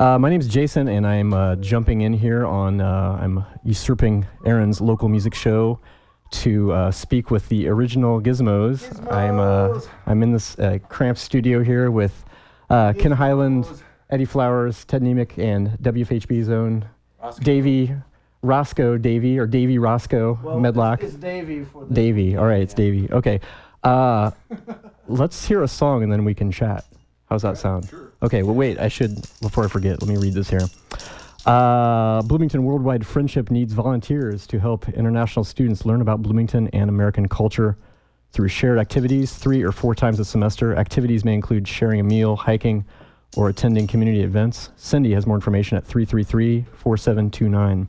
Uh, my name is Jason, and I'm uh, jumping in here on. Uh, I'm usurping Aaron's local music show to uh, speak with the original Gizmos. I'm uh, I'm in this uh, cramped studio here with uh, Ken Highland, Eddie Flowers, Ted Niemiec, and WFHB's own Davey Roscoe Davey or Davey Roscoe Medlock. It's Davey for this Davey. All right, it's Davey. Okay. Uh, let's hear a song and then we can chat. How's that sound? Okay, well, wait, I should, before I forget, let me read this here. Uh, Bloomington Worldwide Friendship needs volunteers to help international students learn about Bloomington and American culture through shared activities three or four times a semester. Activities may include sharing a meal, hiking, or attending community events. Cindy has more information at 333 4729.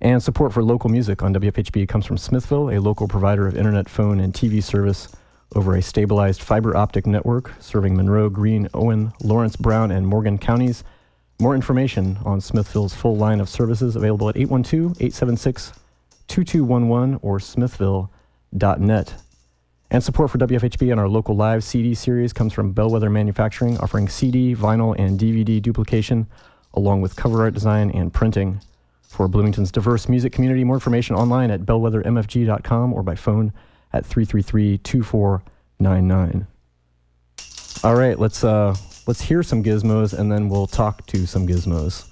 And support for local music on WFHB comes from Smithville, a local provider of internet, phone, and TV service over a stabilized fiber optic network serving Monroe, Greene, Owen, Lawrence, Brown, and Morgan counties. More information on Smithville's full line of services available at 812 876 2211 or smithville.net. And support for WFHB and our local live CD series comes from Bellwether Manufacturing, offering CD, vinyl, and DVD duplication, along with cover art design and printing. For Bloomington's diverse music community, more information online at bellwethermfg.com or by phone at 333 2499. All right, let's, uh, let's hear some gizmos and then we'll talk to some gizmos.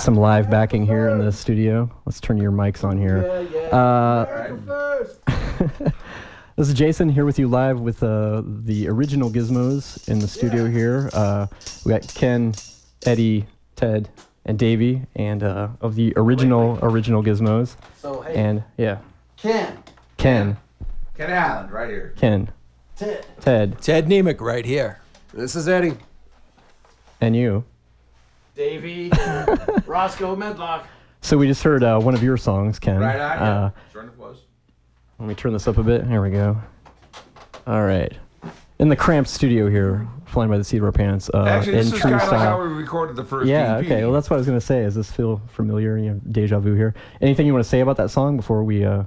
Get some live backing here in the studio. Let's turn your mics on here. Yeah, yeah. Uh, America. This is Jason here with you live with uh, the original Gizmos in the studio Yeah. here. Uh, we got Ken, Eddie, Ted, and Davey, and uh, of the original original Gizmos. So hey, And yeah, Ken, Ken, Ken Allen, right here. Ken, Ted, Ted, Ted Niemiec right here. This is Eddie. and you. Davey, Roscoe Medlock. So we just heard uh, one of your songs, Ken. Right on. Uh, Sure enough was. let me turn this up a bit. Here we go. All right. In the cramped studio here, flying by the seat of our pants. Uh, Actually, this in is true kind of like style. how we recorded the first Yeah, EP. okay. Well, that's what I was going to say. Does this feel familiar? You know, deja vu here. Anything you want to say about that song before we uh,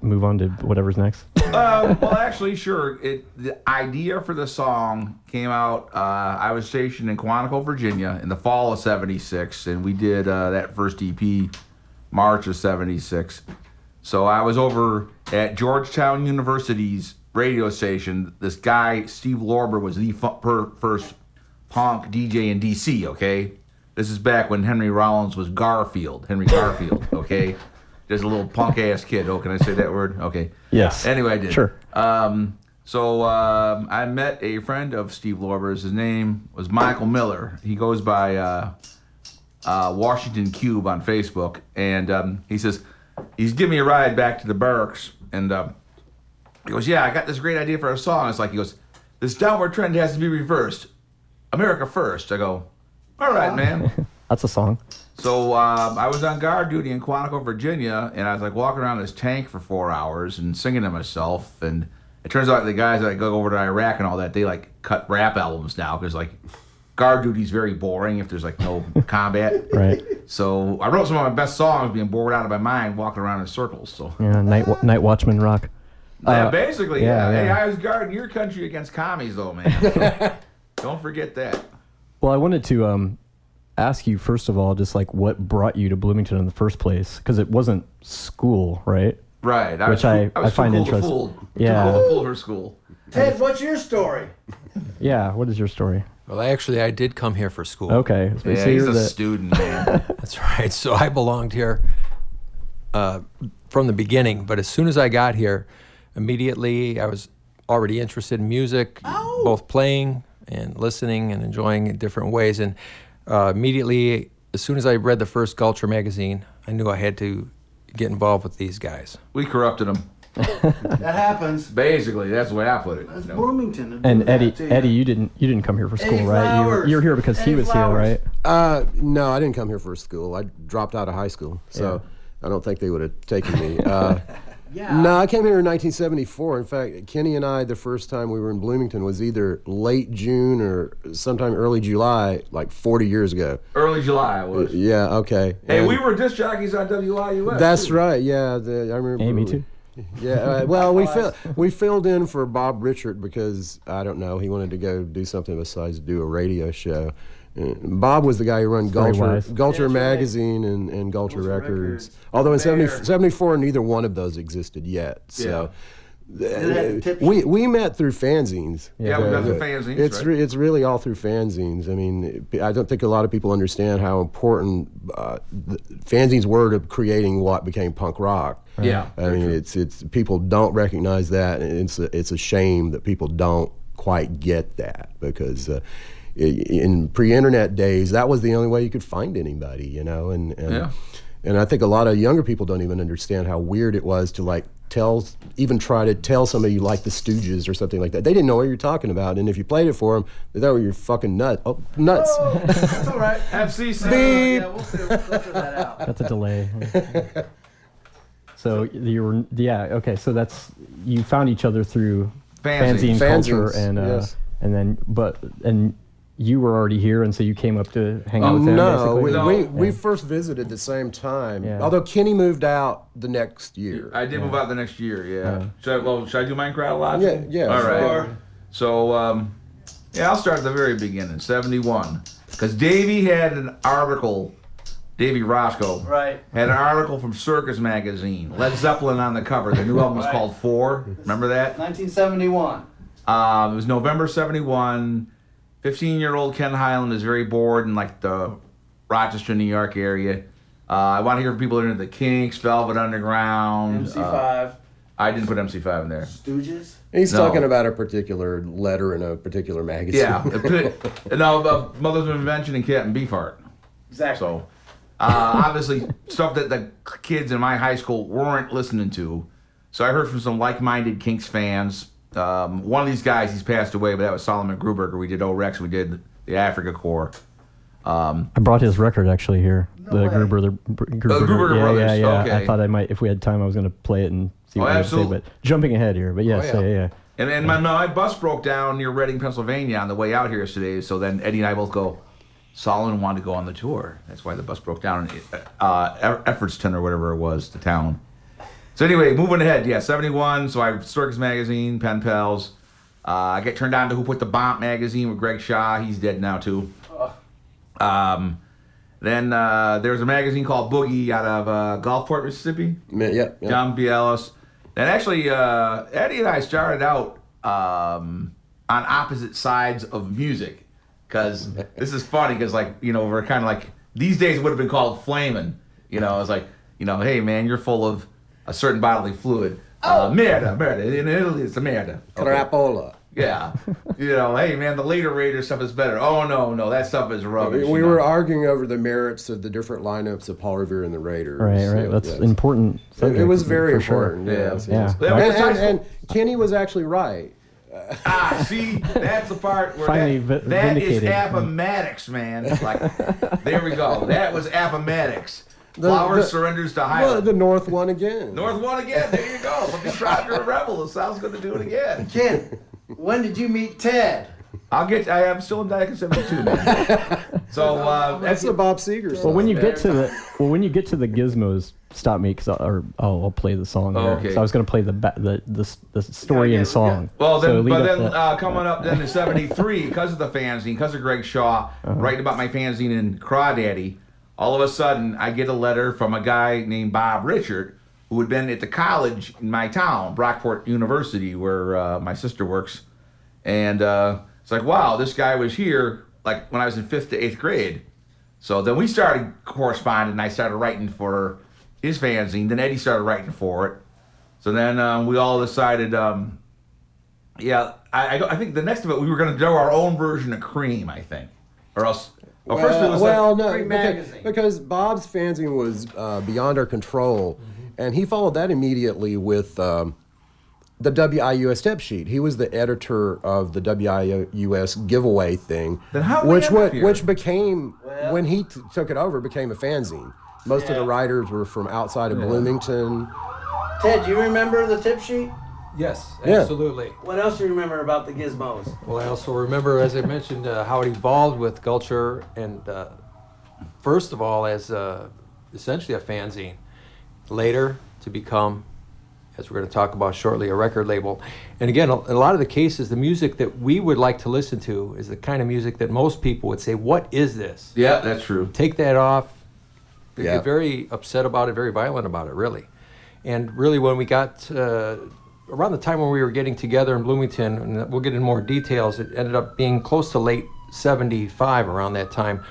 move on to whatever's next? um, well, actually, sure. It the idea for the song came out. Uh, I was stationed in Quantico, Virginia, in the fall of '76, and we did uh, that first EP, March of '76. So I was over at Georgetown University's radio station. This guy, Steve Lorber, was the per- first punk DJ in DC. Okay, this is back when Henry Rollins was Garfield. Henry Garfield. Okay. Just a little punk ass kid. Oh, can I say that word? Okay. Yes. Anyway, I did. Sure. Um, so um, I met a friend of Steve Lorber's. His name was Michael Miller. He goes by uh, uh, Washington Cube on Facebook, and um, he says he's giving me a ride back to the barracks, and um, he goes, "Yeah, I got this great idea for a song." It's like he goes, "This downward trend has to be reversed. America first. I go, "All right, man." That's a song. So um, I was on guard duty in Quantico, Virginia, and I was like walking around this tank for four hours and singing to myself. And it turns out the guys that go over to Iraq and all that, they like cut rap albums now because like guard duty's very boring if there's like no combat. Right. So I wrote some of my best songs being bored out of my mind walking around in circles. So Yeah. Night wa- Night Watchman rock. yeah, Uh, basically, yeah, yeah. Hey. I was guarding your country against commies, though, man. Don't forget that. Well, I wanted to um, ask you first of all, just like what brought you to Bloomington in the first place, because it wasn't school, right? Right. I Which was, I- I, was I find too cool interest- To Yeah. Too cool to fool for school. Ted, what's your story? Yeah. What is your story? Well, actually, I did come here for school. Okay. So Yeah, he's a the- student, man. That's right. So I belonged here uh, from the beginning. But as soon as I got here, immediately I was already interested in music, both playing and listening and enjoying in different ways. And uh, immediately, as soon as I read the first Gulcher magazine, I knew I had to get involved with these guys. we corrupted them. That happens. Basically, that's the way I put it. That's you know. Bloomington. and Eddie, to you. Eddie, you didn't you didn't come here for school, Eddie right? You were, Flowers. you're here because he was Flowers. here, right? Uh, no, I didn't come here for school. I dropped out of high school, so I don't think they would have taken me. Uh, Yeah. no, I came here in 1974. In fact, Kenny and I, the first time we were in Bloomington was either late June or sometime early July, like 40 years ago. Early July it was. Yeah, okay. Hey, And- we were disc jockeys on WIUS. That's too. right. Yeah, the, I remember. Hey, me too. Yeah. Uh, well, we fill, we filled in for Bob Richard because I don't know he wanted to go do something besides do a radio show. Uh, Bob was the guy who run Very Gulcher, wise. Gulcher That's right. magazine and, and Gulcher, Gulcher Records. Records. Although in 70, 74, neither one of those existed yet. So. It had We we met through fanzines. Yeah, we Uh, met through fanzines, It's right. re- it's really all through fanzines. I mean, I don't think a lot of people understand how important uh, fanzines were to creating what became punk rock. Yeah, I mean, it's it's people don't recognize that, and it's a, it's a shame that people don't quite get that because. Uh, i- in pre-internet days, that was the only way you could find anybody, you know, and and, Yeah. and I think a lot of younger people don't even understand how weird it was to like tell, even try to tell somebody you like the Stooges or something like that. They didn't know what you're talking about, and if you played it for them, they thought you were fucking nut, oh, nuts. Oh, that's all right. FCC. Yeah, we'll see. We'll filter that out. That's a delay. so you were yeah okay. So that's you found each other through Fanzine. fanzine culture Fanzines, and uh, yes. and then but and you were already here and so you came up to hang out Oh, with them. no, we, basically? we, No. we first visited the same time. Yeah. Although Kenny moved out the next year. I did move out the next year. Yeah. Should I, well, should I do mine chronologically? Yeah, yeah, All right. sure. So, um, yeah, I'll start at the very beginning, '71, because Davey had an article. Davey Roscoe Right. had an article from Circus Magazine. Led Zeppelin on the cover. The new album was Right. called Four. Remember that? 1971. Um, it was November 71. 15 year old Ken Highland is very bored in like the Rochester, New York area. Uh, I want to hear from people that are into the Kinks, Velvet Underground. MC5. uh, I didn't put MC5 in there. Stooges. He's No. talking about a particular letter in a particular magazine. Yeah. no, uh, Mother's Invention and Captain Beefheart. Exactly. So, uh, obviously, stuff that the kids in my high school weren't listening to. So I heard from some like-minded Kinks fans. Um, one of these guys, he's passed away, but that was Solomon Gruberger. We did O-Rex, we did the Afrika Korps. Um, I brought his record actually here. the way. Gruber, the Gruber, Gruber yeah, Brothers, yeah, yeah. I thought I might, if we had time, I was going to play it and see Oh, what you would say. But jumping ahead here, but yes, Oh, yeah, yeah. yeah. and and my, my bus broke down near Reading, Pennsylvania on the way out here today. So then Eddie and I both go, Solomon wanted to go on the tour. That's why the bus broke down in uh, Effortston or whatever it was, the town. So anyway, moving ahead, yeah, 71. So I Circus Magazine, Pen Pals. Uh, I get turned on to Who Put the Bomp magazine with Greg Shaw. He's dead now too. Um, then uh, there was a magazine called Boogie out of uh, Gulfport, Mississippi. Yeah, yeah. John Bielis. And actually, uh, Eddie and I started out um, on opposite sides of music because this is funny because, like, you know, we're kind of like these days it would have been called flaming. You know, it's like, you know, hey man, you're full of a certain bodily fluid. Uh, merda, merda. In Italy, it's a merda. Okay. Crapola. Yeah. You know, hey man, the later Raider stuff is better. Oh no, no, that stuff is rubbish. We you were know. arguing over the merits of the different lineups of Paul Revere and the Raiders. Right, right. So, That's yes. important. It, it was very for sure. important. Yes, Yeah. Yeah, And, and, and Kenny was actually right. Ah, see, that's the part where Finally that, vi- that is vindicated. Appomattox, man. Like, there we go. That was Appomattox. The- Flowers the- surrenders to Well, the North won again. North one again. There you go. From the tribe to a rebel. The South's going to do it again. Ken, when did you meet Ted? I'll get. I am still in Dyke 72, man. So uh, That's that's the Bob Seger. Well, when you get to the well, when you get to the gizmos, stop me because or oh, I'll play the song. Oh, okay. So I was going to play the the the, the story Yeah, and yeah, song. Well, then, lead but then to- uh, coming up then in '73, because of the fanzine, because of Greg Shaw Uh-huh. writing about my fanzine in Crawdaddy, all of a sudden I get a letter from a guy named Bob Richard, who had been at the college in my town, Brockport University, where uh, my sister works, and uh, it's like, wow, this guy was here like when I was in fifth to eighth grade. So then we started corresponding, and I started writing for his fanzine. Then Eddie started writing for it. So then um, we all decided. Um, yeah, I, I, I think the next of it we were going to do our own version of Creem. I think, or else. Well, first it was well, like, no, Free because, magazine. because Bob's fanzine was uh, beyond our control, Mm-hmm. and he followed that immediately with um, the WIUS tip sheet. He was the editor of the WIUS giveaway thing, Then how which end wa- up here? which became Well- when he t- took it over became a fanzine. Most of the writers were from outside of Bloomington. Ted, do you remember the tip sheet? Yes, Yeah. absolutely. What else do you remember about the gizmos? Well, I also remember, as I mentioned, uh, how it evolved with Gulcher, and uh, first of all, as uh, essentially a fanzine. Later, to become, as we're going to talk about shortly, a record label. And again, a, a lot of the cases, the music that we would like to listen to is the kind of music that most people would say, "What is this?" yeah, that's true. take that off. They Yeah. get very upset about it, very violent about it, really. And really, when we got uh, around the time when we were getting together in Bloomington, and we'll get in more details, it ended up being close to late 75 around that time.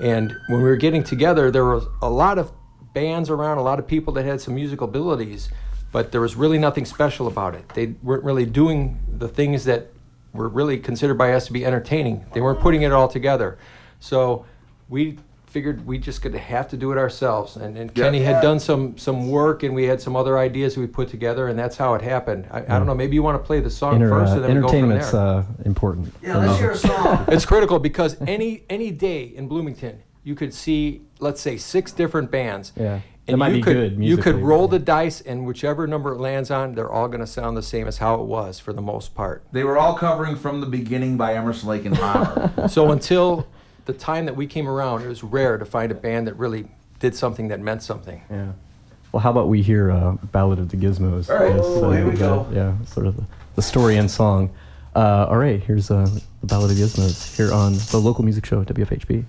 And when we were getting together, there was a lot of bands around, a lot of people that had some musical abilities, but there was really nothing special about it. They weren't really doing the things that were really considered by us to be entertaining. They weren't putting it all together. So we figured we just gonna have to do it ourselves. And, and Kenny had done some some work, and we had some other ideas we put together, and that's how it happened. I, I don't know. Maybe you want to play the song Inter- first, uh, and then we go from entertainment's there. uh, important. Yeah, let's hear a song. It's critical because any any day in Bloomington, you could see, let's say, six different bands. Yeah. That And might you be could, good You could roll but- the dice, and whichever number it lands on, they're all going to sound the same as how it was for the most part. They were all covering from the beginning by Emerson Lake and Palmer. So until the time that we came around, it was rare to find a band that really did something that meant something. Yeah. Well, how about we hear uh, "Ballad of the Gizmos"? All right. Yes, Oh, here we the- go. Yeah, sort of the, the story and song. Uh, all right, here's uh, the "Ballad of the Gizmos" here on the local music show at WFHB.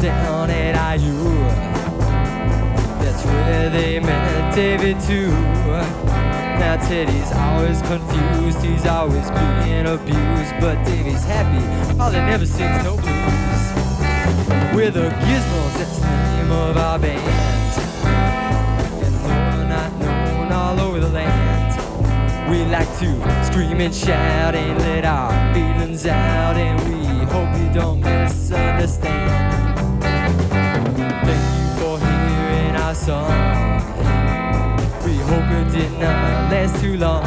Down at IU. That's where they met David too. Now Teddy's always confused, he's always being abused, but Davey's happy, all he never sings no blues. We're the Gizmos, that's the name of our band. And we're not known all over the land, we like to scream and shout and let our feelings out, and we hope you don't misunderstand. Song. We hope it did not last too long.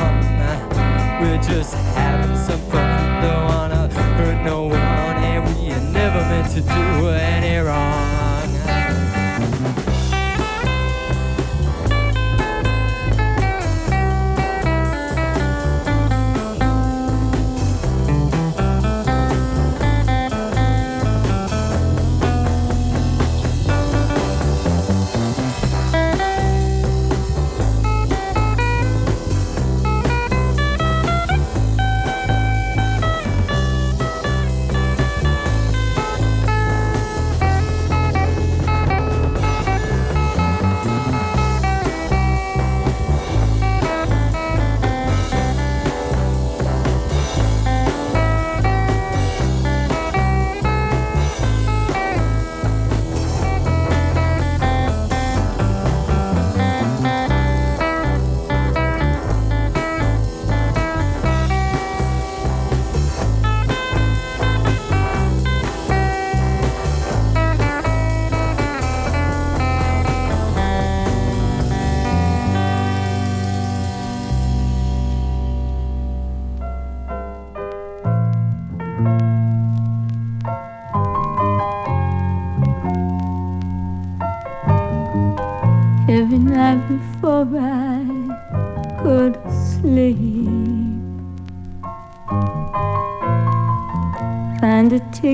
We're just having some fun, don't wanna hurt no one, and we never meant to do any wrong.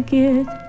Find a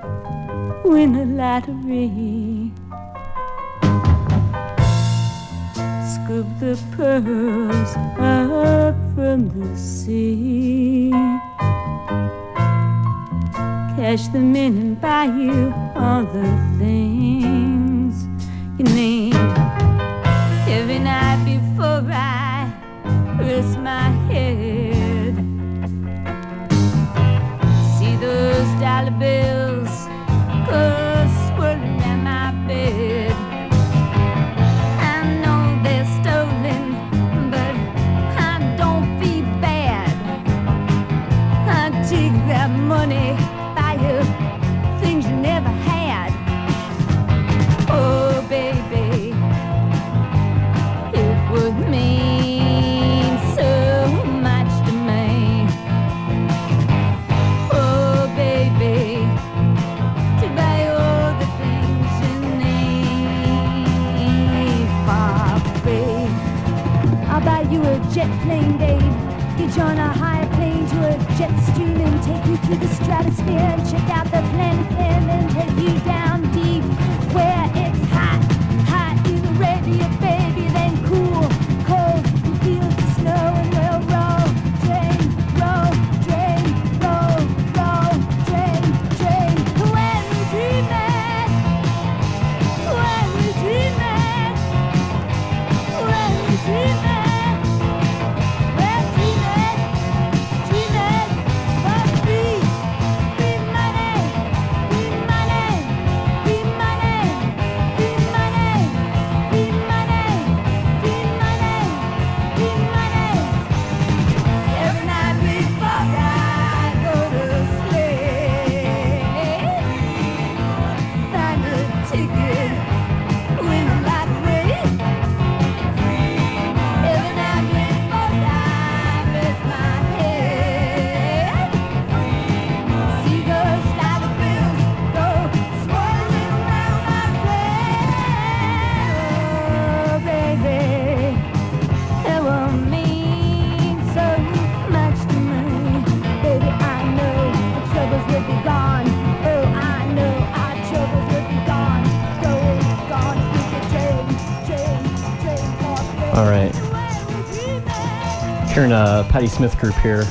A Patti Smith group here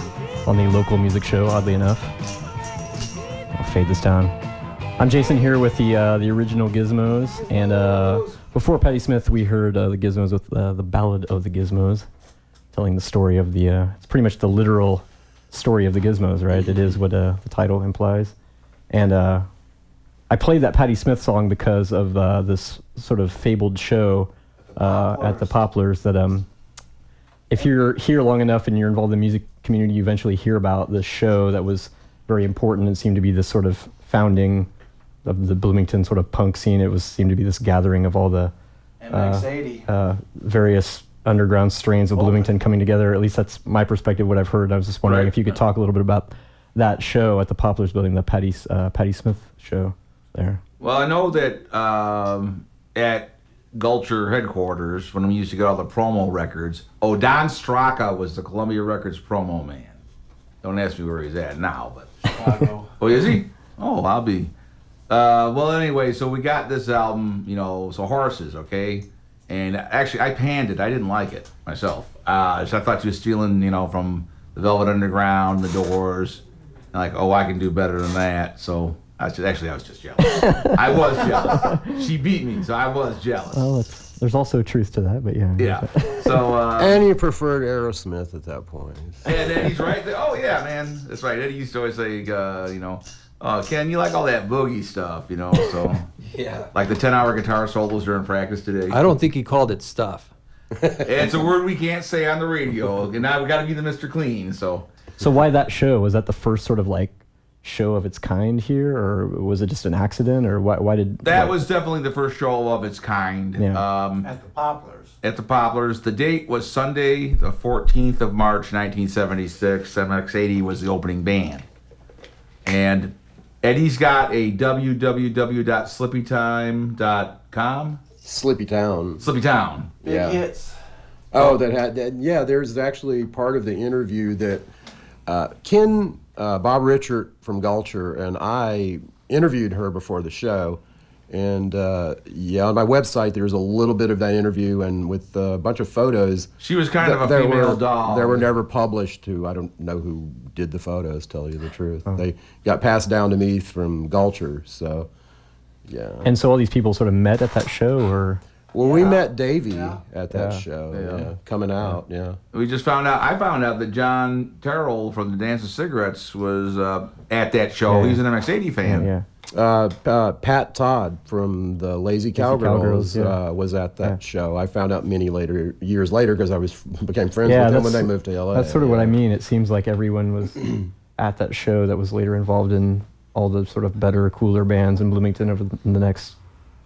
on the local music show, oddly enough. I'll fade this down. I'm Jason here with the uh, the original Gizmos, and uh, before Patti Smith, we heard uh, the Gizmos with uh, the Ballad of the Gizmos, telling the story of the. Uh, it's pretty much the literal story of the Gizmos, right? It is what uh, the title implies, and uh, I played that Patti Smith song because of uh, this sort of fabled show uh, at the Poplars that um, if you're here long enough and you're involved in the music community, you eventually hear about this show that was very important and seemed to be this sort of founding of the Bloomington sort of punk scene. It was seemed to be this gathering of all the MX80. uh, various underground strains of Bloomington coming together. At least that's my perspective, what I've heard. I was just wondering Right. if you could talk a little bit about that show at the Poplars Building, the Patty uh, Patty Smith show there. Well, I know that um, at Gulcher headquarters, when we used to get all the promo records, oh, Don Straka was the Columbia Records promo man. Don't ask me where he's at now, but Chicago. oh, is he? Oh, I'll be. Uh, well, anyway, so we got this album, you know, so horses, okay, and actually I panned it. I didn't like it myself. Uh, so I thought you were stealing, you know, from the Velvet Underground, the Doors, and like, oh, I can do better than that. So I was just, actually I was just jealous. I was jealous. She beat me, so I was jealous. Well, it's, there's also truth to that, but yeah. Yeah. So uh, And you preferred Aerosmith at that point. and then he's right there. Oh yeah, man, that's right. Eddie used to always say, uh, you know, uh, Ken, you like all that boogie stuff, you know? So Yeah. like the ten-hour guitar solos during practice today. I don't think he called it stuff. It's a word we can't say on the radio, and now we got to be the Mister Clean. So So why that show? Was that the first sort of like show of its kind here, or was it just an accident, or why? Why did that why- was definitely the first show of its kind. Yeah. Um, At the Poplars. at the Poplars. The date was Sunday, the 14th of March, 1976. MX80 was the opening band. And Eddie's got a www.slippytime.com. Sleepy Town. Slippy Town. Big Yeah. hits. Oh, that had that, yeah. There's actually part of the interview that uh, Ken uh, Bob Richard from Gulcher and I interviewed her before the show, and uh, yeah, on my website there's a little bit of that interview and with a bunch of photos. She was kind of a female were, doll. They were never published to. I don't know who did the photos. Tell you the truth, they got passed down to me from Gulcher. So, yeah. And so all these people sort of met at that show, or well, we met Davey Yeah. at that Yeah. show. Yeah. Yeah. coming out. Yeah. We just found out. I found out that John Terrell from the Dancing Cigarettes was uh, at that show. Yeah. He's an MX80 fan. yeah. Uh, uh, Pat Todd from the Lazy Cowgirls, Cowgirls, yeah. uh, was at that Yeah. show. I found out many later years later because I was became friends Yeah, with them when that's- they moved to LA. That's sort of what I mean. It seems like everyone was at that show that was later involved in all the sort of better, cooler bands in Bloomington over the, in the next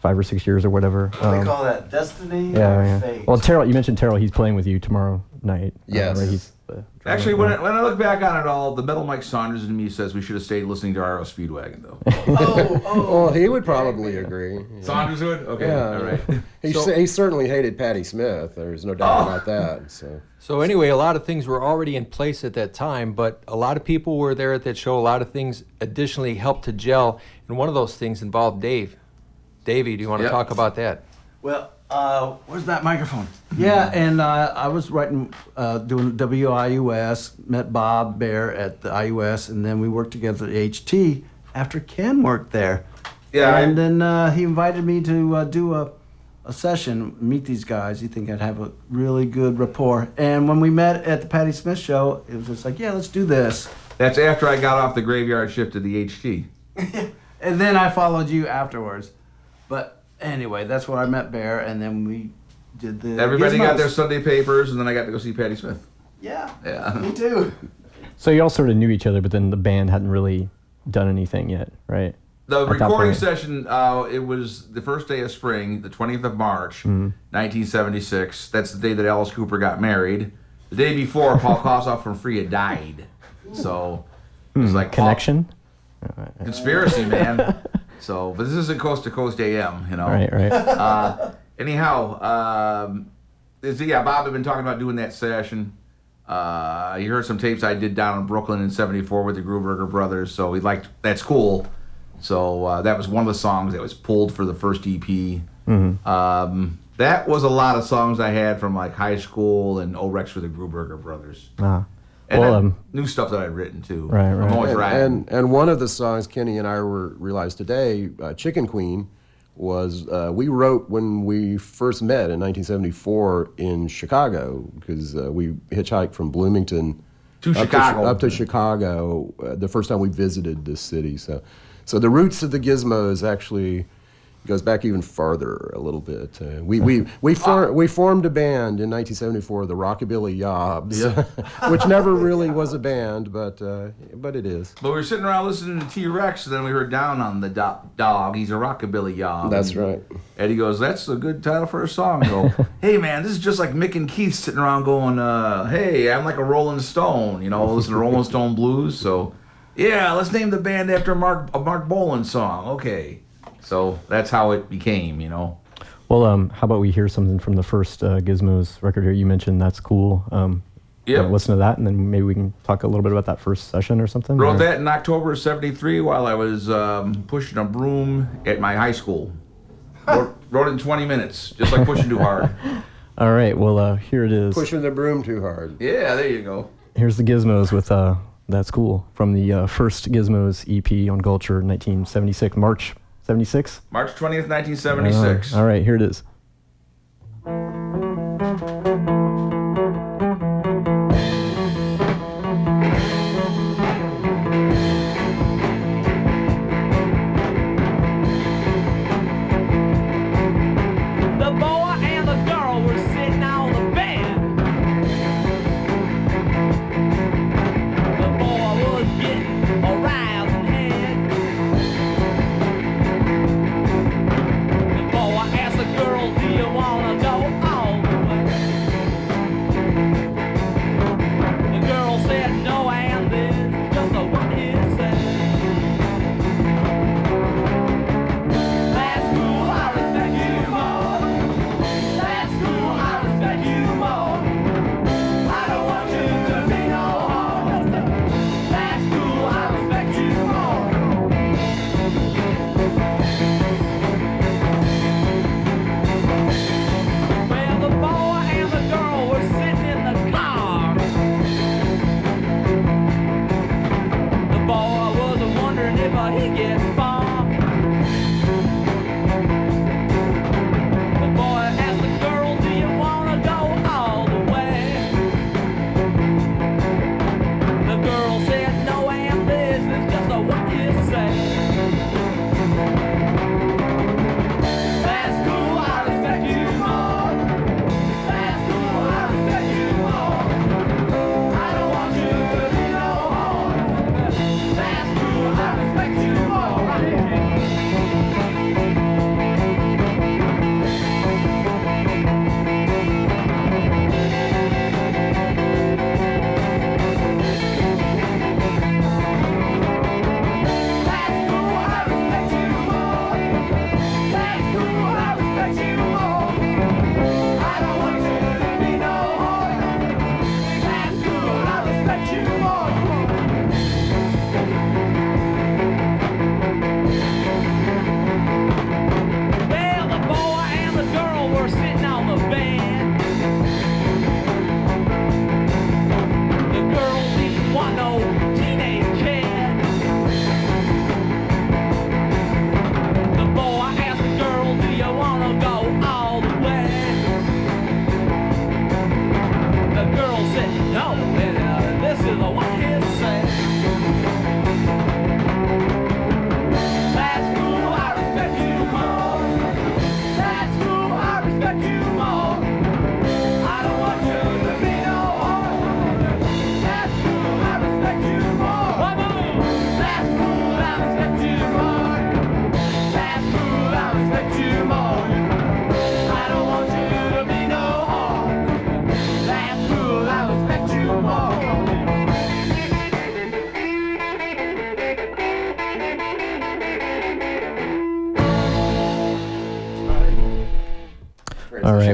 five or six years or whatever. What do Um, they call that? Destiny yeah, or yeah. fate? Well, Terrell, you mentioned Terrell. He's playing with you tomorrow night. uh, Yes. right? He's the. Actually, when I, when I look back on it all, the Metal Mike Saunders in me says we should have stayed listening to REO Speedwagon, though. oh, oh. Well, he would probably agree. Yeah. Saunders would? Okay, Yeah. all right. He, So- s- he certainly hated Patti Smith. There's no doubt about that. So So anyway, a lot of things were already in place at that time, but a lot of people were there at that show. A lot of things additionally helped to gel, and one of those things involved Dave. Davey, do you want to Yep. talk about that? Well, uh, where's that microphone? Yeah, and uh, I was writing, uh, doing WIUS, met Bob Bear at the IUS, and then we worked together at HT after Ken worked there. Yeah, I- And then uh, he invited me to uh, do a, a session, meet these guys. He think I'd have a really good rapport. And when we met at the Patti Smith show, it was just like, yeah, let's do this. That's after I got off the graveyard shift to the HT. And then I followed you afterwards. But anyway, that's where I met Bear, and then we did the. Everybody got their Sunday papers, and then I got to go see Patty Smith. Yeah. Yeah. Me too. So you all sort of knew each other, but then the band hadn't really done anything yet, right? The At that recording point. session, uh, it was the first day of spring, the 20th of March, Mm-hmm. 1976. That's the day that Alice Cooper got married. The day before, Paul Kossoff from Free had died. So it was like Paul- Hmm. Connection. conspiracy, man. So, but this isn't Coast to Coast AM, you know. Right, right. Uh, anyhow, um, is, yeah, Bob had been talking about doing that session. Uh, he heard some tapes I did down in Brooklyn in '74 with the Gruberger brothers, so he liked that's cool. So uh, that was one of the songs that was pulled for the first EP. Um, that was a lot of songs I had from like high school and O-Rex for the Gruberger brothers. Ah. And Well, then um, new stuff that I'd written too. Right, right. I'm always and, writing. and and one of the songs Kenny and I were realized today, uh, Chicken Queen, was uh, we wrote when we first met in 1974 in Chicago because uh, we hitchhiked from Bloomington To up Chicago. up to Chicago uh, the first time we visited this city. So. So the roots of the Gizmos actually goes back even farther a little bit. Uh, we we we, for, we formed a band in 1974, the Rockabilly Yobs, which never really was a band, but uh, but it is. But we were sitting around listening to T Rex, and then we heard down on the do- dog. He's a rockabilly yob. That's And right. Eddie goes, "That's a good title for a song." I go, "Hey man, this is just like Mick and Keith sitting around going, uh, hey, I'm like a Rolling Stone, you know, listen to Rolling Stone blues. So, yeah, let's name the band after Mark a Marc Bolan song. Okay, so that's how it became, you know. Well, um, how about we hear something from the first uh, Gizmos record here? You mentioned that's cool. Um, Yep. wanna Listen to that, and then maybe we can talk a little bit about that first session or something. Wrote or- that in October of '73 while I was um, pushing a broom at my high school. Wrote, wrote it in 20 minutes, just like pushing too hard. All right. Well, uh, here it is. Pushing the broom too hard. Yeah, there you go. Here's the Gizmos with uh, "That's Cool" from the uh, first Gizmos EP on Gulcher, 1976, March 76. March 20th, 1976. All right, here it is.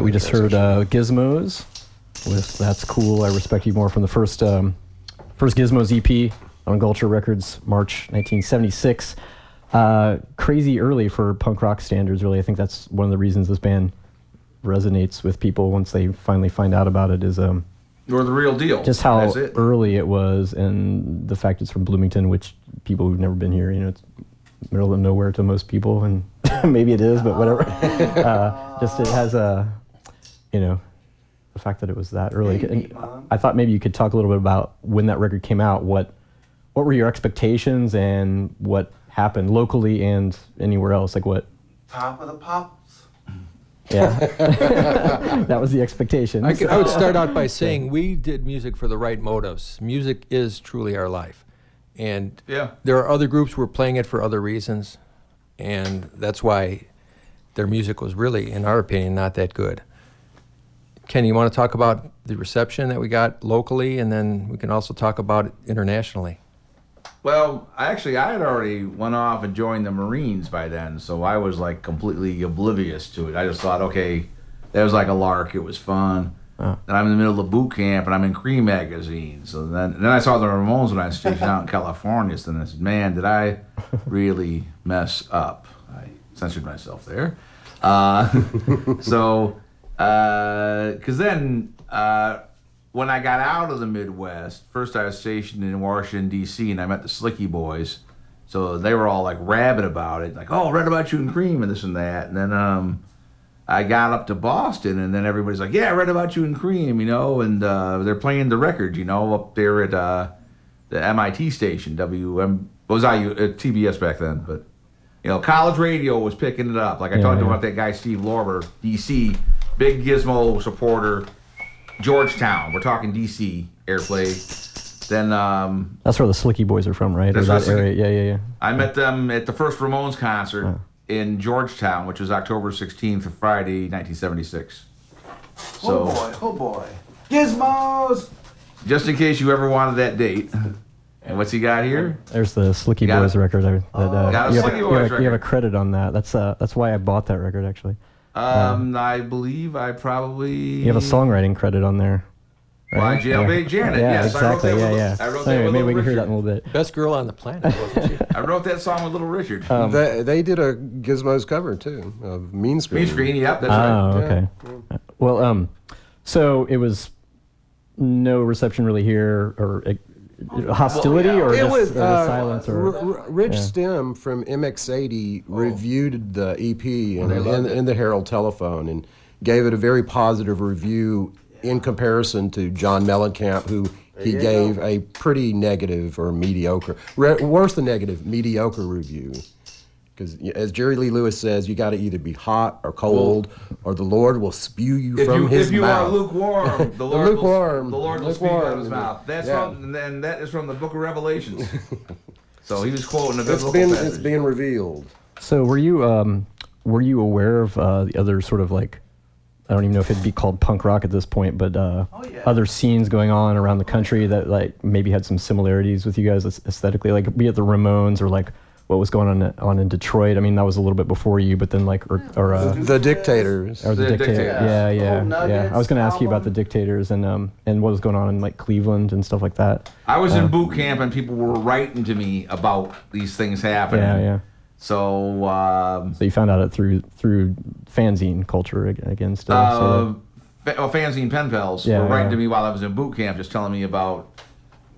We just heard uh, Gizmos with "That's Cool." I respect you more from the first um, first Gizmos EP on Gulcher Records, March 1976. Uh, crazy early for punk rock standards. Really, I think that's one of the reasons this band resonates with people once they finally find out about it. Is um, You're the real deal. just how it. early it was, and the fact it's from Bloomington, which people who've never been here, you know, it's middle of nowhere to most people, and maybe it is, but whatever. uh, just it has a, you know, the fact that it was that early. And I thought maybe you could talk a little bit about when that record came out. What, what were your expectations, and what happened locally and anywhere else? Like what? Top of the pops. Yeah, that was the expectation. I, could, I would start out by saying we did music for the right motives. Music is truly our life. And Yeah. there are other groups who were playing it for other reasons. And that's why their music was really, in our opinion, not that good. Ken, you want to talk about the reception that we got locally, and then we can also talk about it internationally. Well, actually, I had already went off and joined the Marines by then, so I was like completely oblivious to it. I just thought, okay, that was like a lark. It was fun. Oh. And I'm in the middle of boot camp, and I'm in Creem magazine. So then, then I saw the Ramones when I was stationed out in California. So then I said, man, did I really mess up? I censored myself there. Uh, so, because then uh, when I got out of the Midwest, first I was stationed in Washington D.C. and I met the Slickee Boys. So they were all like rabid about it, like, "Oh, read about you in Creem and this and that." And then um, I got up to Boston, and then everybody's like, "Yeah, I read about you in Creem," you know, and uh, they're playing the record, you know, up there at uh, the MIT station, WM was I uh, TBS back then, but you know, college radio was picking it up. Like I Yeah, talked yeah. about that guy Steve Lorber, DC, big Gizmo supporter, Georgetown. We're talking DC airplay. Then um, That's where the Slickee Boys are from, right? That's or that area? Yeah, yeah, yeah. I met them at the first Ramones concert in Georgetown, which was October 16th Friday, 1976. So, oh boy, oh boy. Gizmos! just in case you ever wanted that date. And what's he got here? There's the Slickee Boys it. record. I- That, uh, Got a you, have Slicky you Boys have a- you have a credit on that. That's uh, that's why I bought that record actually. Um, I believe I probably. You have a songwriting credit on there. Why, Jailbait Janet? Yeah, yes, exactly. I wrote that yeah, with, yeah. I wrote So that with maybe we Little can hear that in a little bit. Best girl on the planet, wasn't she? I wrote that song with Little Richard. Um, they, they did a Gizmos cover too of Mean Screen. Green screen, yep, that's right. Oh, okay. Well, um, so it was no reception really here, or hostility, Well, yeah. or It just, was or uh, silence, or R- R- Rich yeah. Stim from MX80 reviewed the EP in, they in, in the Herald Telephone and gave it a very positive review in comparison to John Mellencamp, who he gave a pretty negative or mediocre, re- worse than negative, mediocre review. Because as Jerry Lee Lewis says, you got to either be hot or cold, or the Lord will spew you If from you, his mouth. if you mouth. are lukewarm, the Lord, lukewarm, will, the Lord will speak out of his mouth. That's Yeah. from, and that is from the Book of Revelations. so he was quoting a it's biblical been passage. it's being revealed. So were you um, were you aware of uh, the other sort of like I don't even know if it'd be called punk rock at this point, but uh, Oh, yeah. other scenes going on around the country that like maybe had some similarities with you guys aesthetically, like be it the Ramones or like what was going on on in Detroit. I mean, that was a little bit before you, but then like or or, uh, The dictators. or the, The dictator. Dictators. Yeah, The yeah, whole yeah. I was going to ask you about the dictators and um and what was going on in like Cleveland and stuff like that. I was in boot camp and people were writing to me about these things happening. Yeah, yeah. So, um, So you found out it through through fanzine culture ag- again still. uh, sort of. fa- well, fanzine pen pals Yeah, were writing yeah. to me while I was in boot camp, just telling me about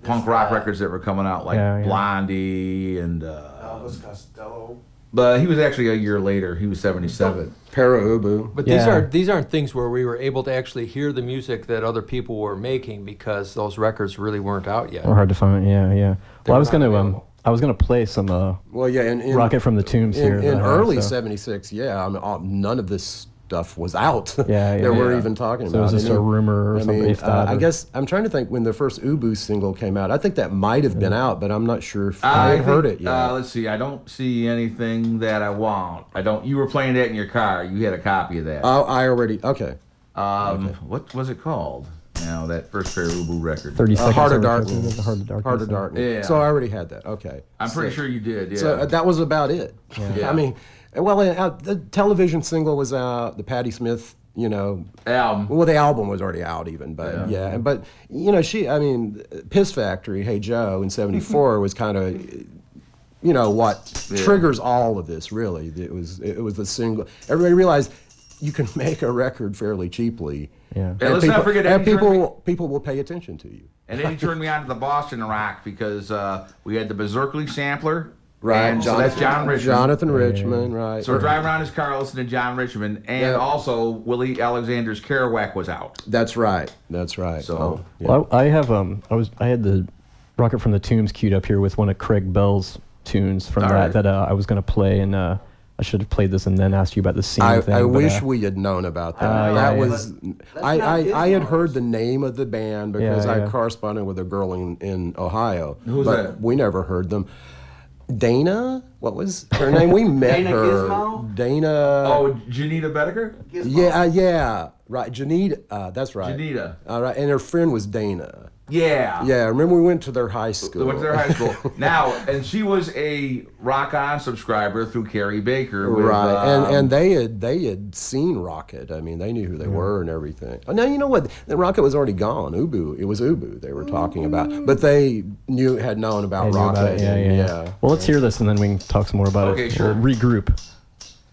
punk rock that. records that were coming out, like Yeah, yeah. Blondie and. Uh, Elvis Costello. but he was actually a year later. He was seventy-seven. Pere Ubu. But these Yeah. aren't these aren't things where we were able to actually hear the music that other people were making because those records really weren't out yet. Or hard to find. Yeah, yeah. Well, I was not gonna um, available. I was gonna play some uh, Well, yeah, in, in Rocket from the Tombs in, here. in that I have, early so- '76, yeah, I mean, all, none of this stuff was out. Yeah, yeah, that we're even talking So it about. was this And a rumor or I something, mean, uh, that, I guess I'm trying to think when the first Ubu single came out. I think that might have been out, but I'm not sure if I, had think- heard it yet. Uh, let's see. I don't see anything that I want. I don't. You were playing that in your car. You had a copy of that. oh, I already okay. um, what was it called? Now that first pair of Ubu record. Thirty Uh. Heart of or- Darkness. Heart of Darkness. Heart of Darkness. Yeah. So I already had that. Okay. I'm pretty Sick. sure you did. Yeah. So uh, that was about it. Yeah. I mean, well, uh, the television single was out. The Patti Smith, you know, album. Well, the album was already out, even, but yeah. Yeah. But you know, she, I mean, Piss Factory, Hey Joe, in '74 was kind of, you know, what Yeah. triggers all of this. Really, it was it was the single. Everybody realized you can make a record fairly cheaply. Yeah. And let's not forget and people me- people will pay attention to you. And then he turned me on to the Boston rock because uh, we had the Beserkley sampler. Right, And so that's John Richman. Jonathan Richman, right? So we're driving around his car listening to John Richman, and Yeah. also Willie Alexander's Kerouac was out. That's right. That's right. So- Oh, yeah. Well, I, I have um, I was I had the Rocket from the Tombs queued up here with one of Craig Bell's tunes from All that right. that uh, I was going to play, and uh, I should have played this and then asked you about the scene I, thing. I but, wish uh, we had known about that. Uh, that yeah. was I, I, I had heard the name of the band because Yeah, I yeah. corresponded with a girl in, in Ohio. Who's but that? we never heard them. Dana, what was her name? We met Dana her. Gizmo? Dana. Oh, Janita Bedecker? yeah, uh, yeah, right. Janita, uh, that's right. Janita. All right, and her friend was Dana. Yeah. Yeah, remember we went to their high school. Went to their high school. now, and she was a Rock On subscriber through Carrie Baker. With, right, um, and and they had they had seen Rocket. I mean, they knew who they were and everything. Oh, now you know what? The Rocket was already gone. Ubu, it was Ubu they were talking about, but they knew had known about I Rocket. about it, yeah, yeah, yeah. Well, let's hear this and then we can talk some more about Okay, it. sure. We'll regroup.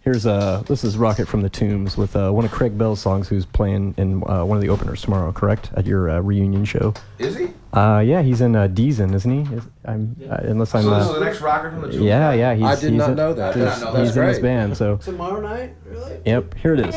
Here's uh, this is Rocket from the Tombs with uh, one of Craig Bell's songs, who's playing in uh, one of the openers tomorrow, correct? At your uh, reunion show. Is he? Uh, yeah, he's in uh, Deezen, isn't he? Is, I'm, uh, unless I'm. So this is Uh, the next rocker from the Tombs? yeah, yeah. He's, I did he's not in- know that. I did not know that. he's in this That's band, so Tomorrow night, really? yep. Here it is.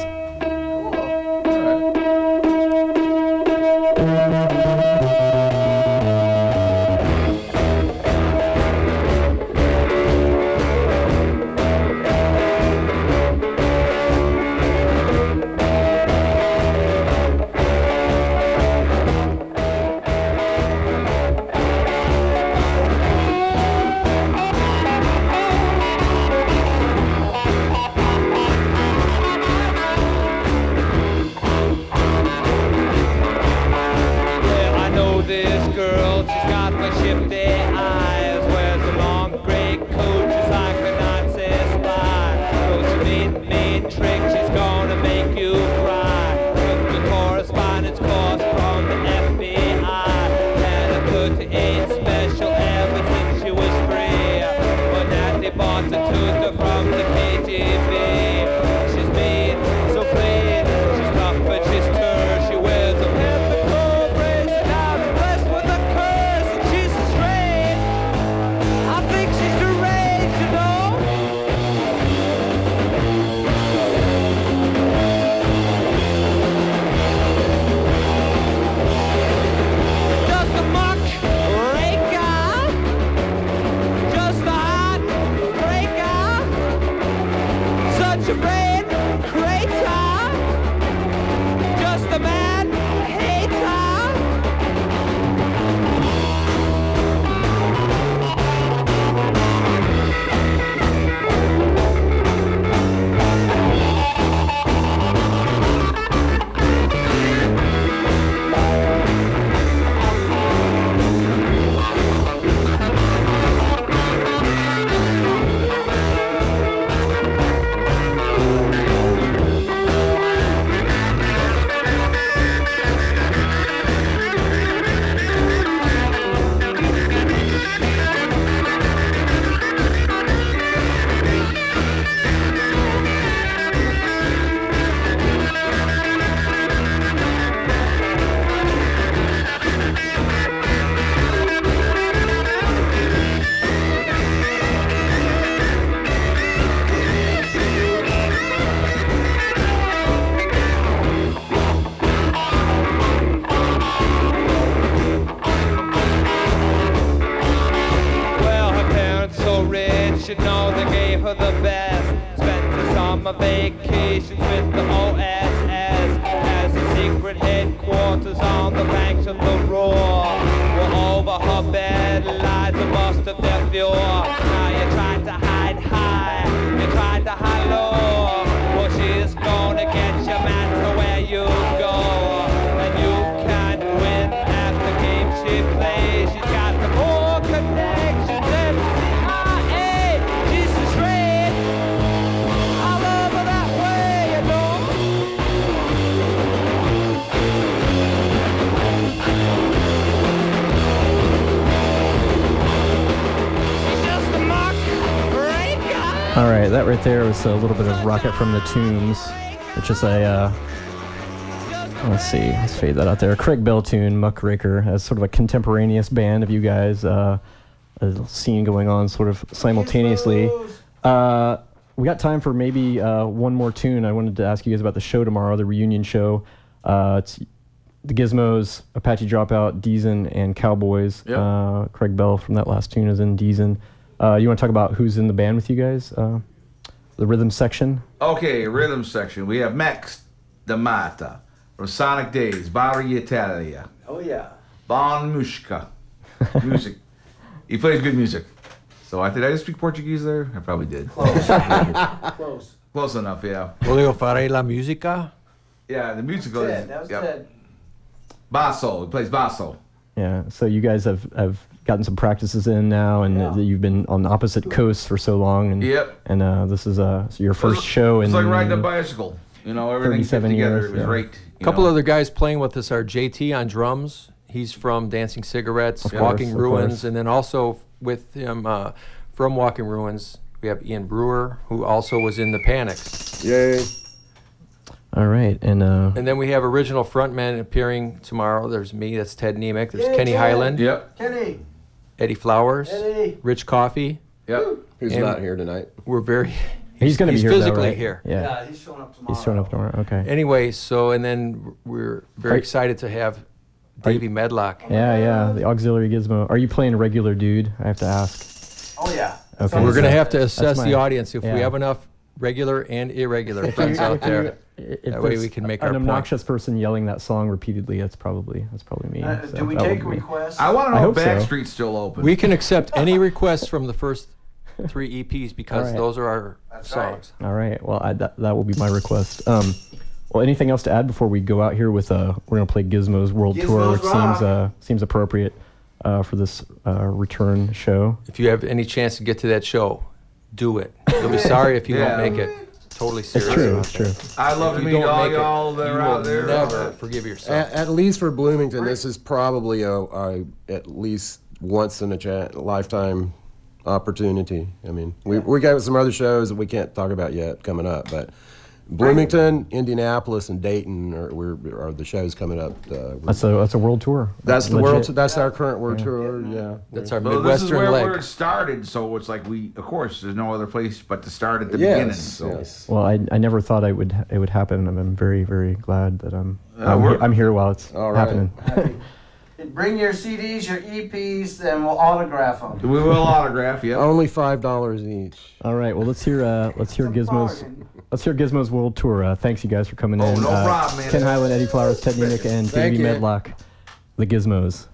You know they gave her the best. Spent the summer vacations with the OSS as a secret headquarters on the banks of the Roar. Well, over her bed lies a bust of their fuel. Now you're trying to All right, that right there was a little bit of Rocket from the Tombs, which is a, uh, let's see, let's fade that out there. Craig Bell tune, Muckraker, as sort of a contemporaneous band of you guys, uh, a scene going on sort of simultaneously. Uh, we got time for maybe uh, one more tune. I wanted to ask you guys about the show tomorrow, the reunion show. Uh, it's the Gizmos, Apache Dropout, Deezen, and Cowboys. Yep. Uh, Craig Bell from that last tune is in Deezen. Uh, you want to talk about who's in the band with you guys? Uh, the rhythm section. Okay, rhythm section. We have Max D'Amata from Sonic Days, Barri Italia, Oh yeah. Bon Mushka, music. he plays good music. So I did I just speak Portuguese there? I probably did. Close. Close Close enough, yeah. Voglio fare la musica. Yeah, the musical Ted, is that was yep. Ted. Basso. He plays basso. Yeah. So you guys have, have gotten some practices in now, and Yeah. you've been on opposite coasts for so long. And Yep. and uh, this is uh, your first It's- show in It's like riding a bicycle. You know, everything fit together. years, it was yeah. great. A couple other guys playing with us are JT on drums. He's from Dancing Cigarettes, Of Walking course, Ruins, course. and then also with him uh, from Walking Ruins, we have Ian Brewer, who also was in the Panics. Yay. All right, and uh, And then we have original frontman appearing tomorrow. There's me, that's Ted Niemiec. There's Yay, Kenny Ted. Highland, Yep. Kenny. Eddie Flowers, Eddie. Rich Coffee. Yep. Who's And- not here tonight? We're very. he's going to be he's here. though, physically right? here. Yeah. Yeah, he's showing up tomorrow. He's showing up tomorrow. Okay. Anyway, so and then we're very Are- excited to have Are you- Davey Medlock. Yeah, yeah. The auxiliary gizmo. Are you playing a regular dude? I have to ask. Oh yeah. Okay. We're gonna have to assess my- the audience if yeah. we have enough regular and irregular friends out there. If That way we can make an our point. obnoxious person yelling that song repeatedly. That's probably that's probably me. Uh, so do we take requests? I want to know if hope so. Backstreet's still open. We can accept any requests from the first three EPs because All right. those are our That's right. songs. All right. Well, I, that that will be my request. Um, well, anything else to add before we go out here with uh, we're gonna play Gizmo's World Tour, Gizmos which rock. seems uh seems appropriate uh, for this uh, return show. If you have any chance to get to that show, do it. You'll be sorry if you Yeah. don't make it. Totally It's true. about It's true. I'd love If to you meet don't all make it, y'all that are out there. Never forgive yourself. At, at least for Bloomington, this is probably a, a at least once in a cha- lifetime opportunity. I mean, we we got some other shows that we can't talk about yet coming up, but Bloomington, Indianapolis, and Dayton are we're, are the shows coming up. Uh, That's a that's a world tour. that's the world. That's our current world tour. Yeah, That's our Well, this is where, leg. where it started, so it's like we, of course, there's no other place but to start at the beginning. yes, So yes. Well, I, I never thought I would it would happen. and I'm very very glad that I'm Uh, I'm, we're- he- I'm here while it's All right. happening. Bring your CDs, your EPs, and we'll autograph them. we will autograph. Yep. Only five dollars each. All right. Well, let's hear uh, let's hear Gizmo's bargain. Let's hear Gizmo's World Tour. Uh, thanks you guys for coming Oh, in. no uh, problem, man. Ken Highland, Eddie Flowers, Ted Niemiec, and Thank you. Medlock, the Gizmos.